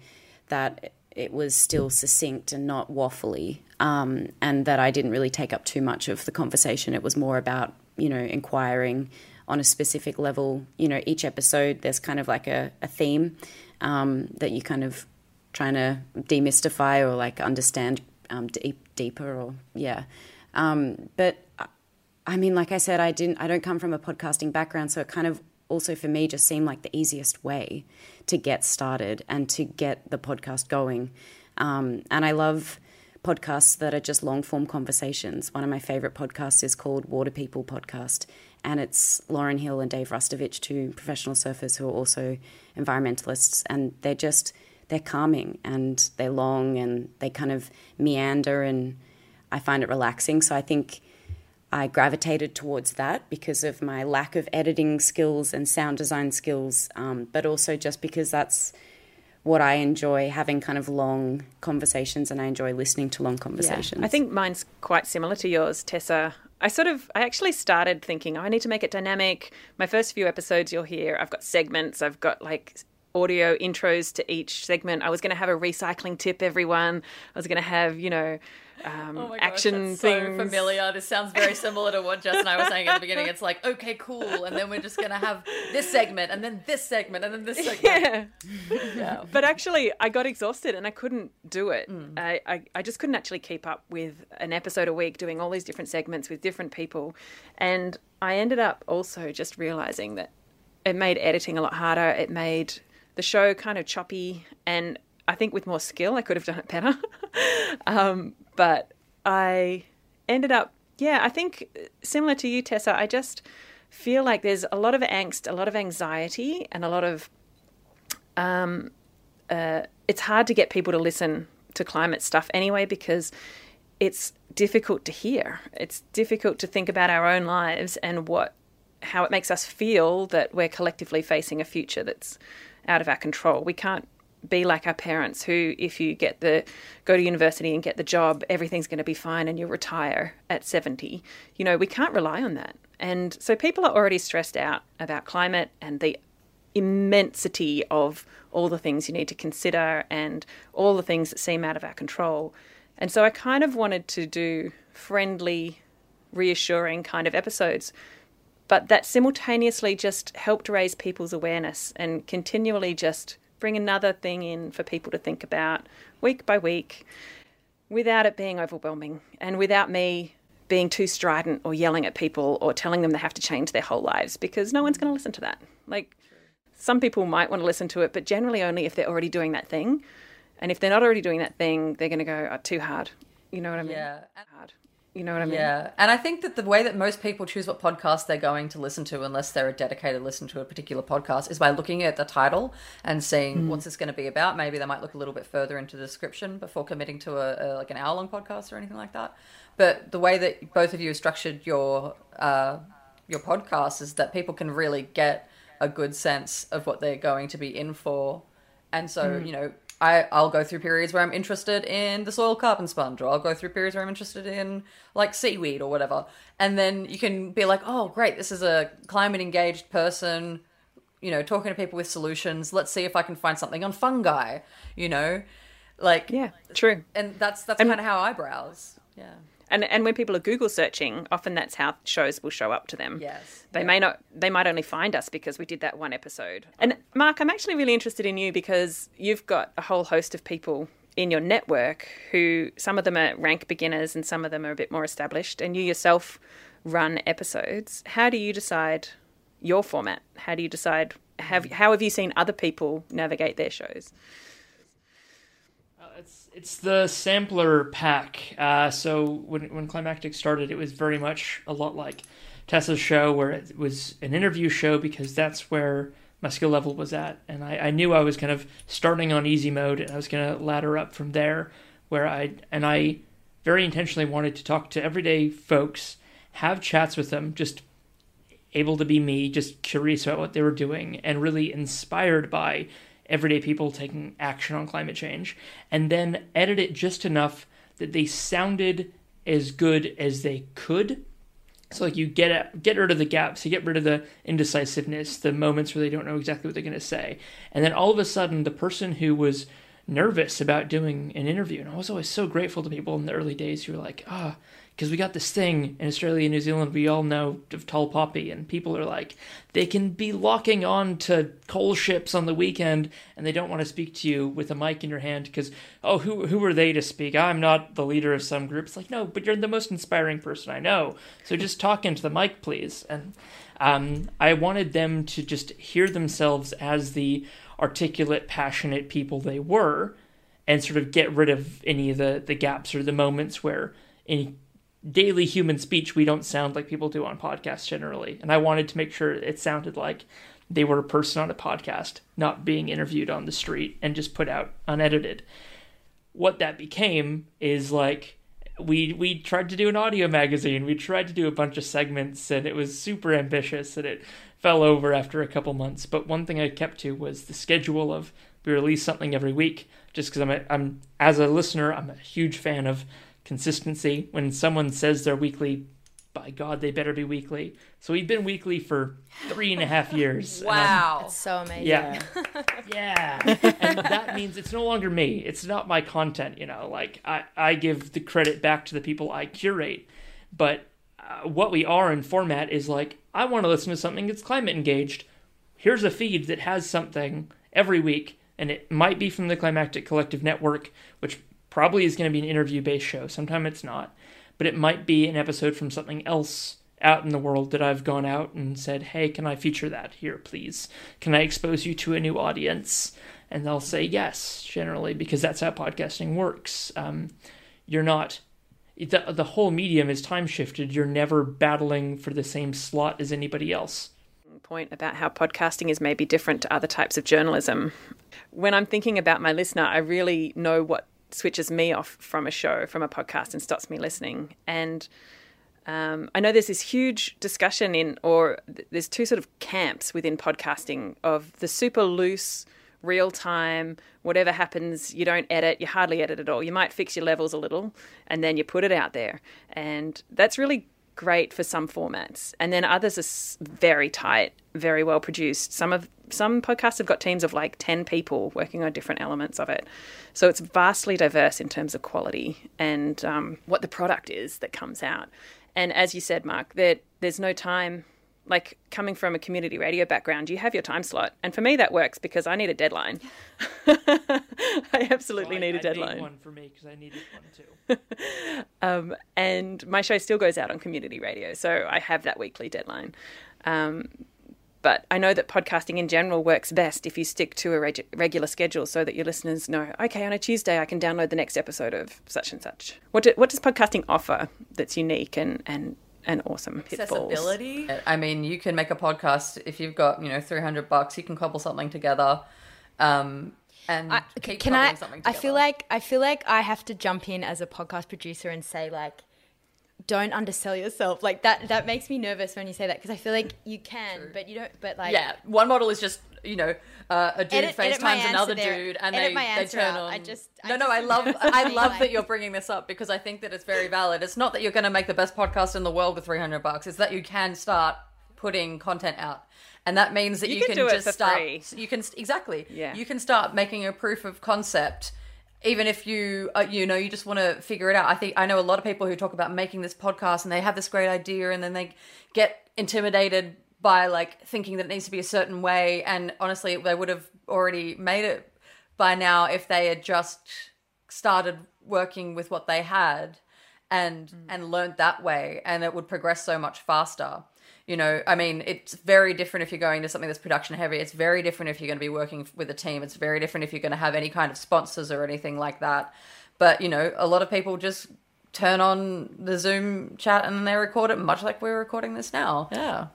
that it was still succinct and not waffly, um, and that I didn't really take up too much of the conversation. It was more about you know inquiring on a specific level. You know, each episode there's kind of like a, a theme um, that you kind of trying to demystify or like understand um, deep, deeper or yeah. Um, but I mean, like I said, I didn't. I don't come from a podcasting background, so it kind of also for me just seemed like the easiest way to get started and to get the podcast going. Um, and I love podcasts that are just long form conversations. One of my favorite podcasts is called Water People Podcast, and it's Lauren Hill and Dave Rastovich, two professional surfers who are also environmentalists, and they're just they're calming and they're long and they kind of meander, and I find it relaxing. So I think I gravitated towards that because of my lack of editing skills and sound design skills, um, but also just because that's what I enjoy having kind of long conversations and I enjoy listening to long conversations. Yeah. I think mine's quite similar to yours, Tessa. I sort of, I actually started thinking, oh, I need to make it dynamic. My first few episodes, you'll hear, I've got segments, I've got like audio intros to each segment. I was going to have a recycling tip, everyone. I was going to have, you know, um, oh gosh, action things. So familiar. This sounds very *laughs* similar to what Jess and I were saying at the beginning. It's like, okay, cool, and then we're just gonna have this segment, and then this segment, and then this segment. Yeah. yeah. But actually, I got exhausted and I couldn't do it. Mm. I, I, I just couldn't actually keep up with an episode a week, doing all these different segments with different people, and I ended up also just realizing that it made editing a lot harder. It made the show kind of choppy and I think with more skill, I could have done it better. *laughs* um, but I ended up, yeah, I think similar to you, Tessa, I just feel like there's a lot of angst, a lot of anxiety, and a lot of. Um, uh, it's hard to get people to listen to climate stuff anyway because it's difficult to hear. It's difficult to think about our own lives and what how it makes us feel that we're collectively facing a future that's out of our control. We can't be like our parents who if you get the go to university and get the job everything's going to be fine and you retire at 70 you know we can't rely on that. And so people are already stressed out about climate and the immensity of all the things you need to consider and all the things that seem out of our control. And so i kind of wanted to do friendly reassuring kind of episodes but that simultaneously just helped raise people's awareness and continually just bring another thing in for people to think about week by week without it being overwhelming and without me being too strident or yelling at people or telling them they have to change their whole lives because no one's going to listen to that. Like some people might want to listen to it, but generally only if they're already doing that thing. And if they're not already doing that thing, they're going to go, oh, too hard. You know what I mean? Yeah. Hard. You know what I mean? Yeah. And I think that the way that most people choose what podcast they're going to listen to, unless they're a dedicated listener to a particular podcast, is by looking at the title and seeing mm. what's this going to be about. Maybe they might look a little bit further into the description before committing to a, a like an hour long podcast or anything like that. But the way that both of you have structured your uh, your podcast is that people can really get a good sense of what they're going to be in for. And so, mm. you know, I, I'll go through periods where I'm interested in the soil carbon sponge, or I'll go through periods where I'm interested in like seaweed or whatever. And then you can be like, oh, great, this is a climate engaged person you know, talking to people with solutions. Let's see if I can find something on fungi, you know, like yeah, true. And that's that's kind of how I browse. Yeah. And and when people are Google searching, often that's how shows will show up to them. Yes. They may not they might only find us because we did that one episode. And Mark, I'm actually really interested in you because you've got a whole host of people in your network who some of them are rank beginners and some of them are a bit more established and you yourself run episodes. How do you decide your format? How do you decide have how have you seen other people navigate their shows? It's it's the sampler pack. Uh, so when when Climactic started, it was very much a lot like Tessa's show, where it was an interview show because that's where my skill level was at, and I, I knew I was kind of starting on easy mode, and I was going to ladder up from there. Where I and I very intentionally wanted to talk to everyday folks, have chats with them, just able to be me, just curious about what they were doing, and really inspired by everyday people taking action on climate change, and then edit it just enough that they sounded as good as they could. So like you get at, get rid of the gaps, you get rid of the indecisiveness, the moments where they don't know exactly what they're going to say, and then all of a sudden the person who was nervous about doing an interview, and I was always so grateful to people in the early days who were like, ah, because we got this thing in Australia and New Zealand we all know of tall poppy, and people are like, they can be locking on to coal ships on the weekend, and they don't want to speak to you with a mic in your hand because, oh, who who are they to speak? I'm not the leader of some group. It's like, no, but you're the most inspiring person I know, so just talk into the mic, please. And um, I wanted them to just hear themselves as the articulate, passionate people they were, and sort of get rid of any of the the gaps or the moments where in daily human speech we don't sound like people do on podcasts generally. And I wanted to make sure it sounded like they were a person on a podcast, not being interviewed on the street and just put out unedited. What that became is like we we tried to do an audio magazine. We tried to do a bunch of segments, and it was super ambitious, and it fell over after a couple months. But one thing I kept to was the schedule of we release something every week, just because I'm a, I'm as a listener, I'm a huge fan of consistency. When someone says they're weekly, by God, they better be weekly. So we've been weekly for three and a half years. Wow. That's so amazing. yeah. *laughs* yeah. And that means it's no longer me. It's not my content, you know. Like I, I give the credit back to the people I curate. But uh, what we are in format is like I want to listen to something that's climate engaged. Here's a feed that has something every week and it might be from the Climactic Collective Network, which probably is going to be an interview based show. Sometimes it's not. But it might be an episode from something else out in the world that I've gone out and said, hey, can I feature that here, please? Can I expose you to a new audience? And they'll say yes, generally, because that's how podcasting works. Um, you're not, the, the whole medium is time shifted. You're never battling for the same slot as anybody else. point about how podcasting is maybe different to other types of journalism. When I'm thinking about my listener, I really know what switches me off from a show, from a podcast, and stops me listening. And um, I know there's this huge discussion in, or there's two sort of camps within podcasting of the super loose, real time, whatever happens, you don't edit, you hardly edit at all. You might fix your levels a little and then you put it out there. And that's really great for some formats. And then others are very tight, very well produced. Some of some podcasts have got teams of like 10 people working on different elements of it. So it's vastly diverse in terms of quality and um, what the product is that comes out. And as you said, Mark, that there's no time. Like coming from a community radio background, you have your time slot, and for me that works because I need a deadline. *laughs* *laughs* I absolutely So I- need a I made deadline. one for me because I needed one too. *laughs* um, and my show still goes out on community radio, so I have that weekly deadline. Um, but I know that podcasting in general works best if you stick to a reg- regular schedule so that your listeners know, okay, on a Tuesday I can download the next episode of such and such. What, do, what does podcasting offer that's unique and, and, and awesome? Pitfalls? accessibility. I mean, you can make a podcast if you've got you know three hundred bucks. You can cobble something together, um, and I, keep can I? something I feel like I feel like I have to jump in as a podcast producer and say like, don't undersell yourself. Like that. That makes me nervous when you say that because I feel like you can, but you don't. But like, yeah, one model is just you know uh, a dude Edit- edit FaceTimes another there. dude, and Edit they my they turn out. on. I just- no, I no, just- I love *laughs* I love like- that you're bringing this up because I think that it's very valid. It's not that you're going to make the best podcast in the world with 300 bucks. It's that you can start putting content out. And that means that You you, can can, do it just for start free. you can exactly. Yeah. You can start making a proof of concept even if you uh, you know you just want to figure it out. I think I know a lot of people who talk about making this podcast and they have this great idea and then they get intimidated by like thinking that it needs to be a certain way and honestly they would have already made it by now if they had just started working with what they had and mm. and learned that way and it would progress so much faster. You know i mean it's very different if you're going to something that's production heavy. It's very different if you're going to be working with a team. It's very different if you're going to have any kind of sponsors or anything like that. But you know a lot of people just turn on the zoom chat and they record it much like we're recording this now. Yeah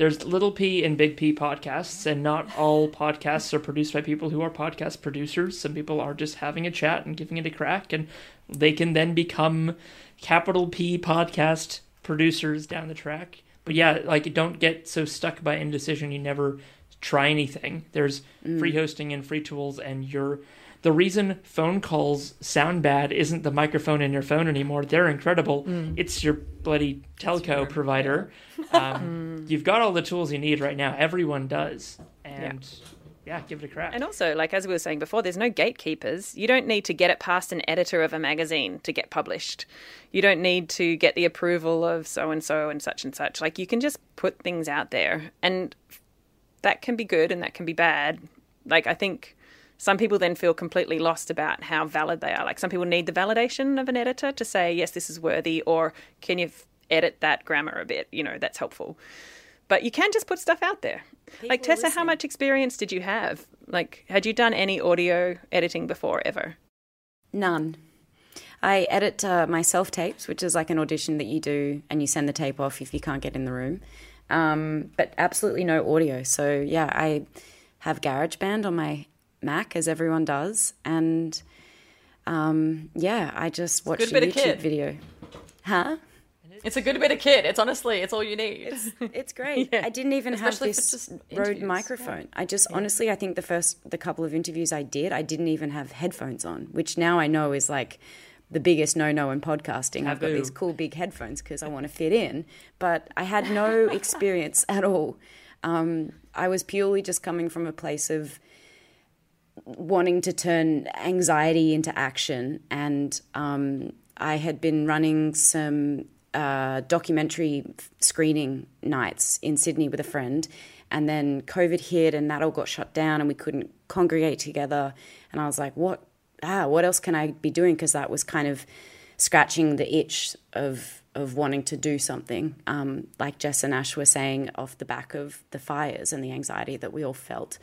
There's little P and big P podcasts, and not all podcasts are produced by people who are podcast producers. Some people are just having a chat and giving it a crack, and they can then become capital P podcast producers down the track. But yeah, like don't get so stuck by indecision you never try anything. There's free mm. hosting and free tools, and you're the reason phone calls sound bad isn't the microphone in your phone anymore. They're incredible. It's your bloody telco provider. *laughs* Um, you've got all the tools you need right now. Everyone does, and yeah, give it a crack. And also, like as we were saying before, there's no gatekeepers. You don't need to get it past an editor of a magazine to get published. You don't need to get the approval of so and so and such and such. Like you can just put things out there, and that can be good and that can be bad. Like I think some people then feel completely lost about how valid they are. Like some people need the validation of an editor to say yes, this is worthy, or can you edit that grammar a bit? You know, that's helpful. But you can just put stuff out there. like Tessa, how much experience did you have? Like, had you done any audio editing before ever? None. I edit uh, my self tapes, which is like an audition that you do and you send the tape off if you can't get in the room. Um, but absolutely no audio. So yeah, I have GarageBand on my Mac, as everyone does, and um, yeah, I just watched a bit YouTube video. Huh? it's a good bit of kit it's honestly it's all you need It's, *laughs* it's great. I didn't even Especially have this Rode microphone. I just honestly, I think the first, the couple of interviews I did, I didn't even have headphones on, which now I know is like the biggest no-no in podcasting. I've got these cool big headphones because I want to fit in, but I had no *laughs* experience at all. Um, I was purely just coming from a place of wanting to turn anxiety into action. And um, I had been running some uh, documentary screening nights in Sydney with a friend. And then COVID hit and that all got shut down and we couldn't congregate together. And I was like, what? Ah, what else can I be doing? Because that was kind of scratching the itch of of wanting to do something, um, like Jess and Ash were saying, off the back of the fires and the anxiety that we all felt.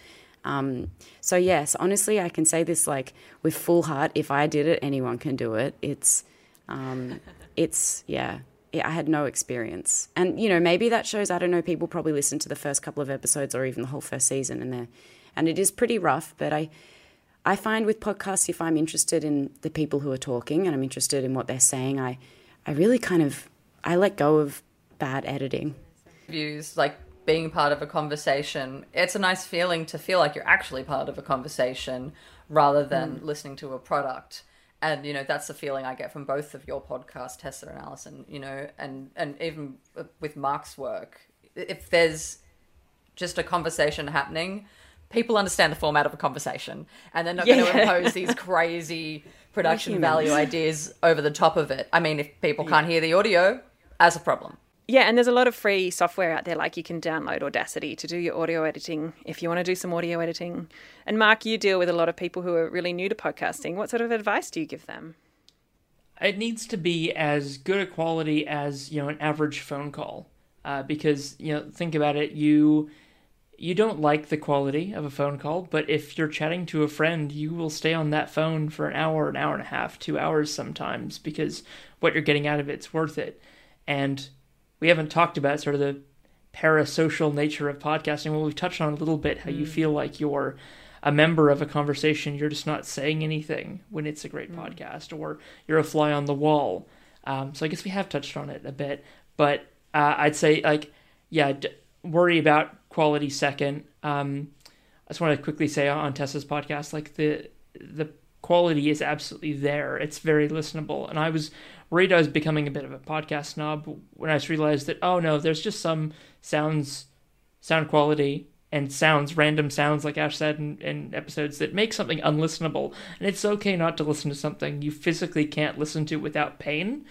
Um, so yes, honestly, I can say this like with full heart. If I did it, anyone can do it. It's, um, *laughs* it's yeah. I had no experience, and you know maybe that shows. I don't know. People probably listen to the first couple of episodes or even the whole first season, and they and it is pretty rough. But I, I find with podcasts, if I'm interested in the people who are talking and I'm interested in what they're saying, I, I really kind of I let go of bad editing. views like being part of a conversation it's a nice feeling to feel like you're actually part of a conversation rather than listening to a product. And you know that's the feeling i get from both of your podcasts tessa and allison you know and and even with mark's work. If there's just a conversation happening people understand the format of a conversation and they're not going to impose these *laughs* crazy production value ideas over the top of it. I mean if people can't hear the audio as a problem Yeah, and there's a lot of free software out there, like you can download Audacity to do your audio editing if you want to do some audio editing. And Mark, you deal with a lot of people who are really new to podcasting. What sort of advice do you give them? it needs to be as good a quality as you know an average phone call uh, because you know think about it you you don't like the quality of a phone call but if you're chatting to a friend you will stay on that phone for an hour an hour and a half two hours sometimes because what you're getting out of it's worth it and we haven't talked about sort of the parasocial nature of podcasting well we've touched on a little bit how you feel like you're a member of a conversation, you're just not saying anything when it's a great podcast, or you're a fly on the wall. Um, so I guess we have touched on it a bit, but uh, I'd say like, yeah, d- worry about quality second. Um, I just want to quickly say on Tessa's podcast, like the the quality is absolutely there. It's very listenable, and I was worried I was becoming a bit of a podcast snob when I just realized that oh no, there's just some sounds, sound quality and sounds, random sounds, like Ash said in, in, episodes, that make something unlistenable. And it's okay not to listen to something you physically can't listen to without pain.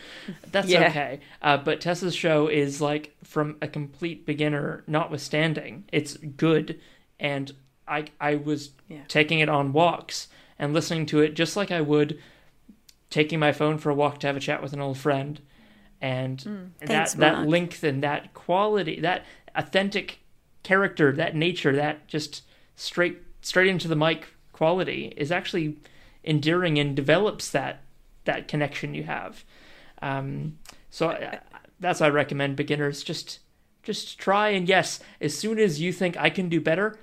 That's yeah. okay. Uh, but Tessa's show is like from a complete beginner, notwithstanding, it's good. And I I was yeah. taking it on walks and listening to it just like I would taking my phone for a walk to have a chat with an old friend. And mm. that that length and that quality, that authentic character, that nature, that just straight straight into the mic quality is actually endearing and develops that that connection you have. Um, so I, that's what I recommend beginners just just try and yes, as soon as you think I can do better,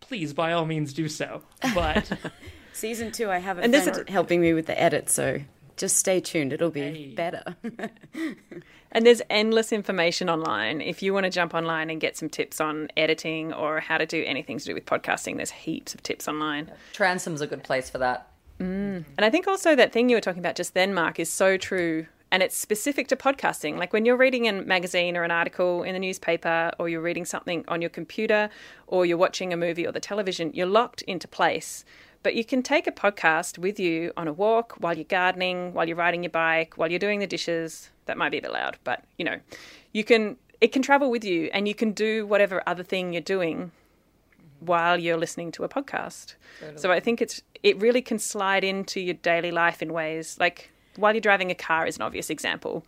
please by all means do so. But *laughs* season two, I have a and friend is- helping me with the edit, so just stay tuned. It'll be hey. better. *laughs* and there's endless information online. If you want to jump online and get some tips on editing or how to do anything to do with podcasting, there's heaps of tips online. Transom's a good place for that. Mm. And I think also that thing you were talking about just then, Mark, is so true. And it's specific to podcasting. Like when you're reading a magazine or an article in the newspaper, or you're reading something on your computer, or you're watching a movie or the television, you're locked into place but you can take a podcast with you on a walk while you're gardening, while you're riding your bike, while you're doing the dishes. That might be a bit loud, but you know, you can it can travel with you and you can do whatever other thing you're doing while you're listening to a podcast. Totally. So I think it's it really can slide into your daily life in ways like while you're driving a car is an obvious example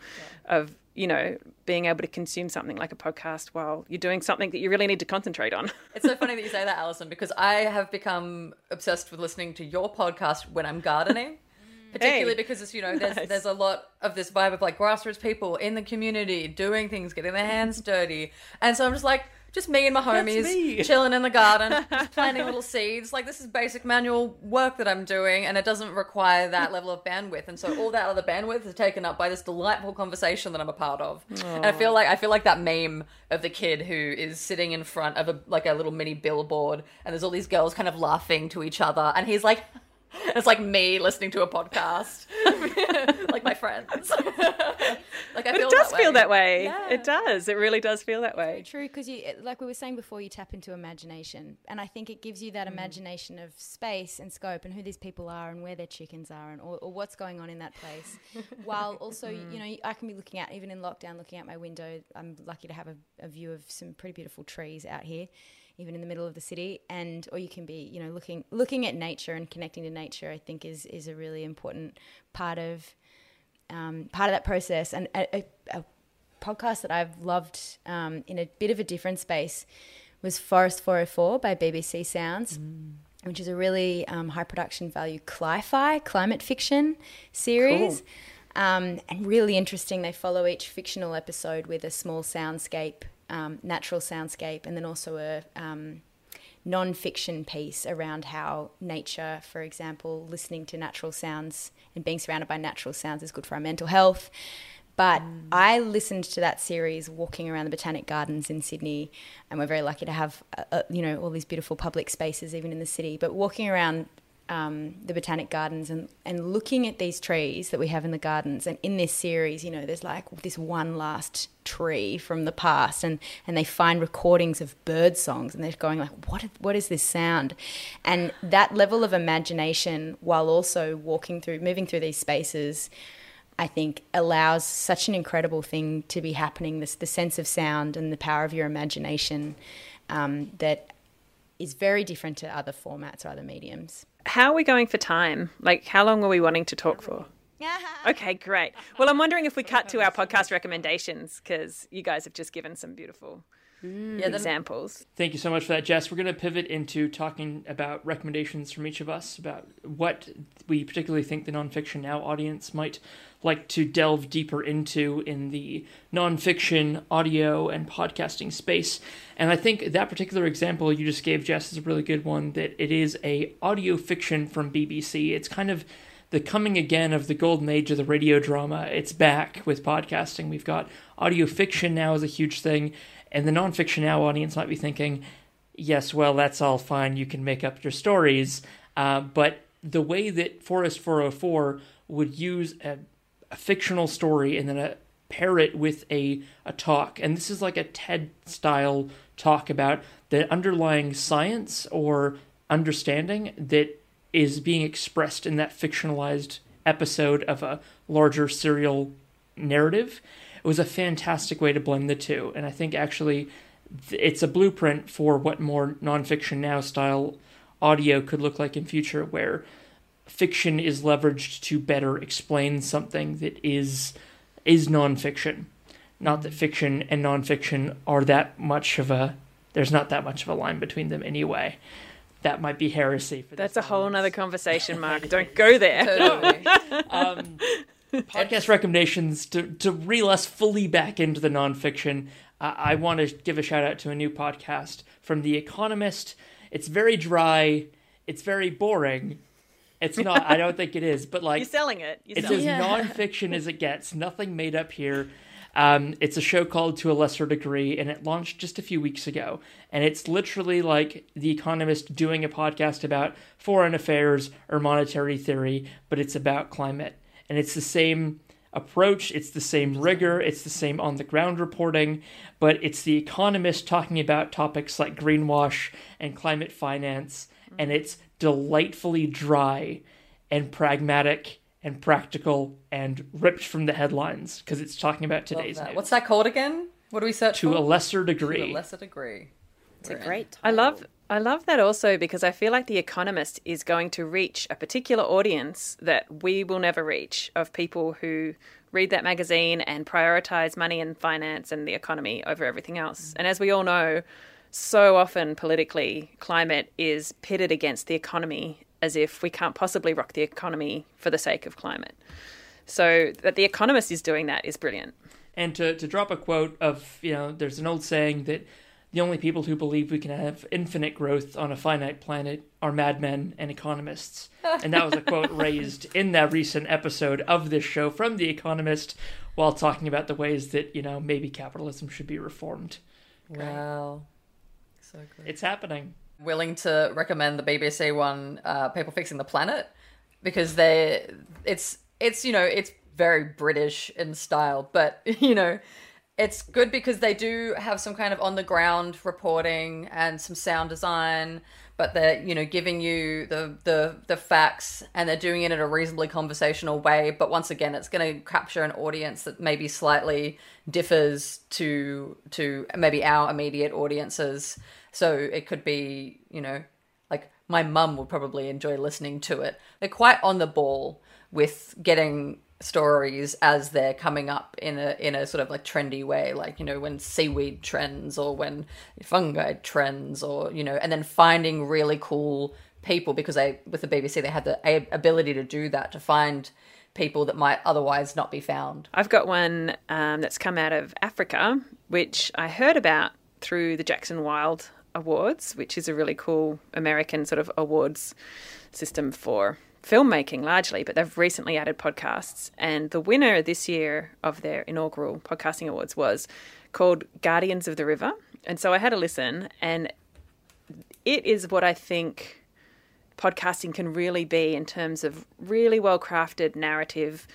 yeah. of you know, being able to consume something like a podcast while you're doing something that you really need to concentrate on. *laughs* it's so funny that you say that, Alison, because I have become obsessed with listening to your podcast when I'm gardening. *laughs* Particularly hey. because it's you know there's nice. there's a lot of this vibe of like grassroots people in the community doing things, getting their hands *laughs* dirty, and so I'm just like just me and my homies *laughs* chilling in the garden, *laughs* planting little seeds. Like this is basic manual work that I'm doing, and it doesn't require that level of bandwidth. And so all that other bandwidth is taken up by this delightful conversation that I'm a part of. Aww. And I feel like I feel like that meme of the kid who is sitting in front of a like a little mini billboard, and there's all these girls kind of laughing to each other, and he's like. *laughs* It's like me listening to a podcast, *laughs* like my friends. *laughs* like I but feel it does that feel that way. Yeah. It does. It really does feel that way. true, because you, like we were saying before, you tap into imagination, and I think it gives you that mm. imagination of space and scope and who these people are and where their chickens are and or, or what's going on in that place. While also, mm. you know, I can be looking out even in lockdown, looking out my window. I'm lucky to have a, a view of some pretty beautiful trees out here even in the middle of the city and or you can be you know looking looking at nature and connecting to nature i think is is a really important part of um, part of that process and a, a, podcast that i've loved um, in a bit of a different space was forest 404 by bbc sounds mm. which is a really um, high production value cli-fi climate fiction series cool. Um, and really interesting they follow each fictional episode with a small soundscape um, natural soundscape, and then also a um, non-fiction piece around how nature, for example, listening to natural sounds and being surrounded by natural sounds is good for our mental health. But mm. I listened to that series walking around the Botanic Gardens in Sydney, and we're very lucky to have, uh, uh you know, all these beautiful public spaces even in the city. But walking around um, the botanic gardens and, and looking at these trees that we have in the gardens. And in this series, you know, there's like this one last tree from the past, and, and they find recordings of bird songs, and they're going like, what what is this sound? And that level of imagination, while also walking through, moving through these spaces. I think allows such an incredible thing to be happening. This the sense of sound and the power of your imagination um, that is very different to other formats or other mediums. How are we going for time? Like, how long are we wanting to talk for? okay, great. Well, I'm wondering if we cut to our podcast recommendations because you guys have just given some beautiful mm. examples. Thank you so much for that, Jess. We're going to pivot into talking about recommendations from each of us about what we particularly think the Nonfiction Now audience might like to delve deeper into in the nonfiction, audio, and podcasting space. And I think that particular example you just gave, Jess, is a really good one. That it is a audio fiction from BBC. It's kind of the coming again of the golden age of the radio drama. It's back with podcasting. We've got audio fiction now is a huge thing, and the nonfiction now audience might be thinking, yes, well, that's all fine. You can make up your stories, uh, but the way that Forest 404 would use a, a fictional story and then a, pair it with a, a talk. And this is like a TED style talk about the underlying science or understanding that is being expressed in that fictionalized episode of a larger serial narrative. It was a fantastic way to blend the two. And I think actually it's a blueprint for what more nonfiction now style audio could look like in future, where fiction is leveraged to better explain something that is is nonfiction. Not that fiction and nonfiction are that much of a there's not that much of a line between them anyway. That might be heresy. For That's a whole nother conversation, Mark. *laughs* Don't go there. Totally. *laughs* um, podcast recommendations to, to reel us fully back into the nonfiction. Uh, I want to give a shout out to a new podcast from The Economist. It's very dry. It's very boring. It's not. I don't think it is. But like, You're selling it. You're it's selling as it. nonfiction as it gets. Nothing made up here. Um, it's a show called To a Lesser Degree, and it launched just a few weeks ago. And it's literally like The Economist doing a podcast about foreign affairs or monetary theory, but it's about climate. And it's the same approach, it's the same rigor, it's the same on the ground reporting, but it's The Economist talking about topics like greenwash and climate finance, and it's delightfully dry and pragmatic and practical and ripped from the headlines because it's talking about today's that. news. What's that called again? What do we search To for? a lesser degree. To a lesser degree. It's a great. Title. I love I love that also because I feel like The Economist is going to reach a particular audience that we will never reach of people who read that magazine and prioritize money and finance and the economy over everything else. And as we all know, so often politically, climate is pitted against the economy as if we can't possibly rock the economy for the sake of climate. So that The Economist is doing that is brilliant. And to, to drop a quote of, you know, there's an old saying that the only people who believe we can have infinite growth on a finite planet are madmen and economists. And that was a quote *laughs* raised in that recent episode of this show from The Economist while talking about the ways that, you know, maybe capitalism should be reformed. Wow. So good. It's happening. Willing to recommend the BBC one, uh, People Fixing the Planet, because they, it's, it's, you know, it's very British in style, but, *laughs* you know, it's good because they do have some kind of on the ground reporting and some sound design but they're you know giving you the the the facts and they're doing it in a reasonably conversational way. But once again it's going to capture an audience that maybe slightly differs to to maybe our immediate audiences. So it could be you know like my mum would probably enjoy listening to it. They're quite on the ball with getting stories as they're coming up in a in a sort of like trendy way like you know when seaweed trends or when fungi trends or you know and then finding really cool people because they with the BBC they had the ability to do that to find people that might otherwise not be found. I've got one um, that's come out of Africa, which I heard about through the Jackson Wild Awards, which is a really cool American sort of awards system for filmmaking largely, but they've recently added podcasts. And the winner this year of their inaugural podcasting awards was called Guardians of the River. And so I had a listen, and it is what I think podcasting can really be in terms of really well crafted narrative,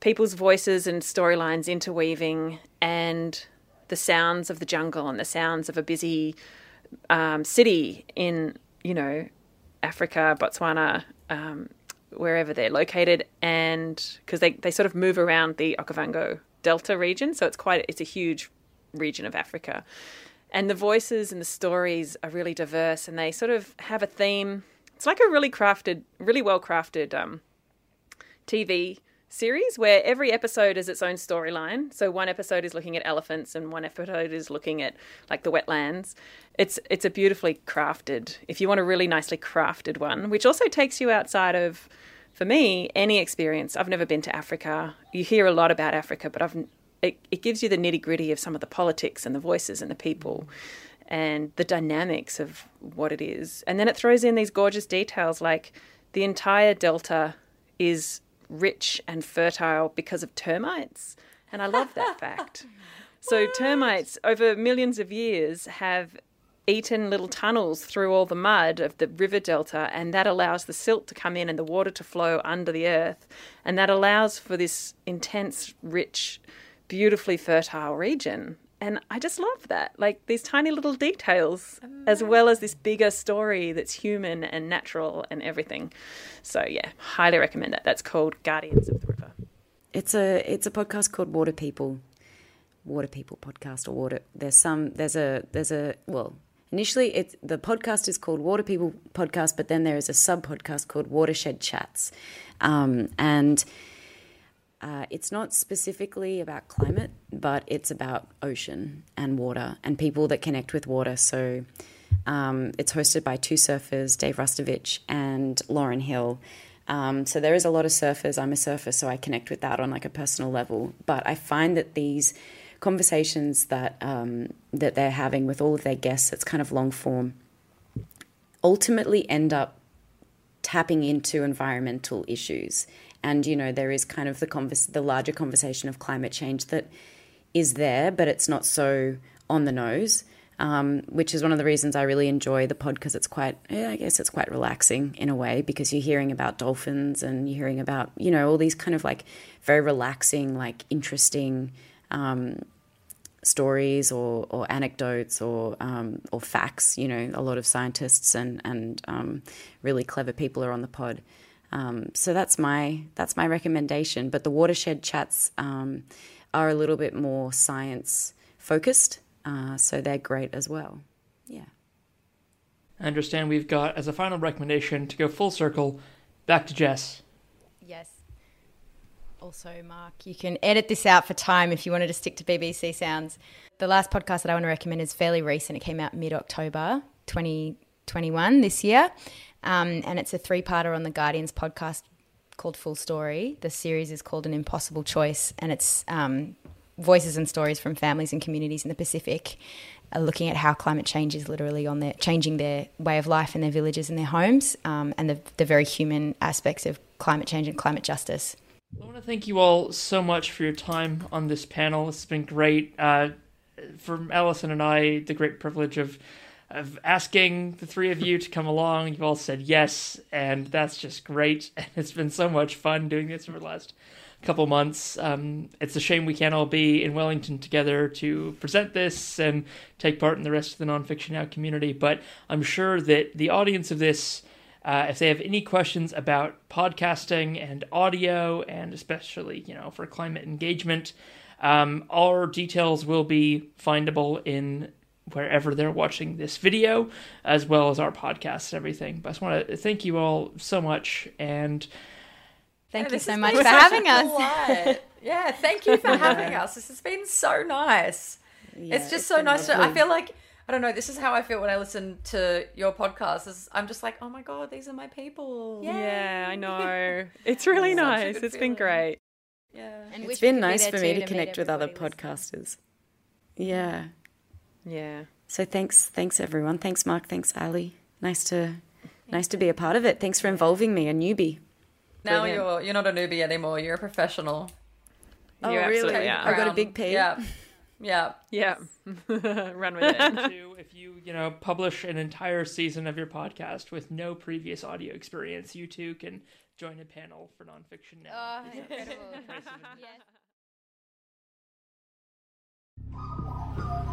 people's voices and storylines interweaving, and the sounds of the jungle and the sounds of a busy um, city in, you know, Africa, Botswana, um, wherever they're located, and because they, they sort of move around the Okavango Delta region, so it's quite it's a huge region of Africa, and the voices and the stories are really diverse, and they sort of have a theme. It's like a really crafted, really well crafted um, TV series where every episode is its own storyline. So one episode is looking at elephants and one episode is looking at like the wetlands. It's it's a beautifully crafted. If you want a really nicely crafted one, which also takes you outside of for me any experience. I've never been to Africa. You hear a lot about Africa, but I've it, it gives you the nitty-gritty of some of the politics and the voices and the people and the dynamics of what it is. And then it throws in these gorgeous details like the entire delta is rich and fertile because of termites. And I love that fact. *laughs* So, termites over millions of years have eaten little tunnels through all the mud of the river delta, and that allows the silt to come in and the water to flow under the earth. And that allows for this intense, rich, beautifully fertile region. And I just love that. Like these tiny little details, as well as this bigger story that's human and natural and everything. So, yeah, highly recommend that. That's called Guardians of the River. It's a it's a podcast called Water People, Water People podcast or Water. There's some there's a there's a well initially it's the podcast is called Water People podcast, but then there is a sub podcast called Watershed Chats, um, and uh, it's not specifically about climate, but it's about ocean and water and people that connect with water. So. Um, it's hosted by two surfers, Dave Rastovich and Lauren Hill. Um, so there is a lot of surfers. I'm a surfer, so I connect with that on like a personal level. But I find that these conversations that um, that they're having with all of their guests, it's kind of long form, ultimately end up tapping into environmental issues. And you know there is kind of the convers- the larger conversation of climate change that is there, but it's not so on the nose um, which is one of the reasons I really enjoy the pod because it's quite, yeah, I guess it's quite relaxing in a way because you're hearing about dolphins and you're hearing about, you know, all these kind of like very relaxing, like interesting um, stories or, or anecdotes or um, or facts. You know, a lot of scientists and and um, really clever people are on the pod. Um, so that's my that's my recommendation. But the watershed chats um, are a little bit more science focused. Uh, so they're great as well. Yeah. I understand we've got, as a final recommendation, to go full circle, back to Jess. Yes. Also, Mark, you can edit this out for time if you wanted to stick to BBC Sounds. The last podcast that I want to recommend is fairly recent. It came out mid October 2021 this year. Um, and it's a three parter on the Guardians podcast called Full Story. The series is called An Impossible Choice, and it's um, voices and stories from families and communities in the Pacific looking at how climate change is literally on their changing their way of life in their villages and their homes, um, and the, the very human aspects of climate change and climate justice. I want to thank you all so much for your time on this panel. It's been great. Uh, for Allison and I, the great privilege of of asking the three of you to come along. You've all said yes, and that's just great. *laughs* And it's been so much fun doing this for the last couple months. Um, it's a shame we can't all be in Wellington together to present this and take part in the rest of the nonfiction now community, but I'm sure that the audience of this, uh, if they have any questions about podcasting and audio, and especially, you know, for climate engagement, um, our details will be findable in wherever they're watching this video, as well as our podcast and everything. But I just want to thank you all so much and Thank Yeah, you so much for having us. yeah, thank you for *laughs* having us. This has been so nice. Yeah, it's just it's so nice. To, I feel like I don't know. This is how I feel when I listen to your podcast. Is I'm just like, oh my god, these are my people. Yeah, I know. *laughs* It's really Such a nice. good It's been great. Yeah. And It's wish we been nice for me to meet connect with other everybody podcasters. Yeah. Yeah. So thanks, thanks everyone. Thanks Mark. Thanks Allie. Nice to, nice to be a part of it. Thanks for involving me, a newbie. Now Brilliant. you're you're not a newbie anymore. You're a professional. Oh, You absolutely really? are. I got a big P. Yeah. Yeah. Yeah. *laughs* Run with it. to if you you know publish an entire season of your podcast with no previous audio experience, you too can join a panel for nonfiction now. Ah, *laughs*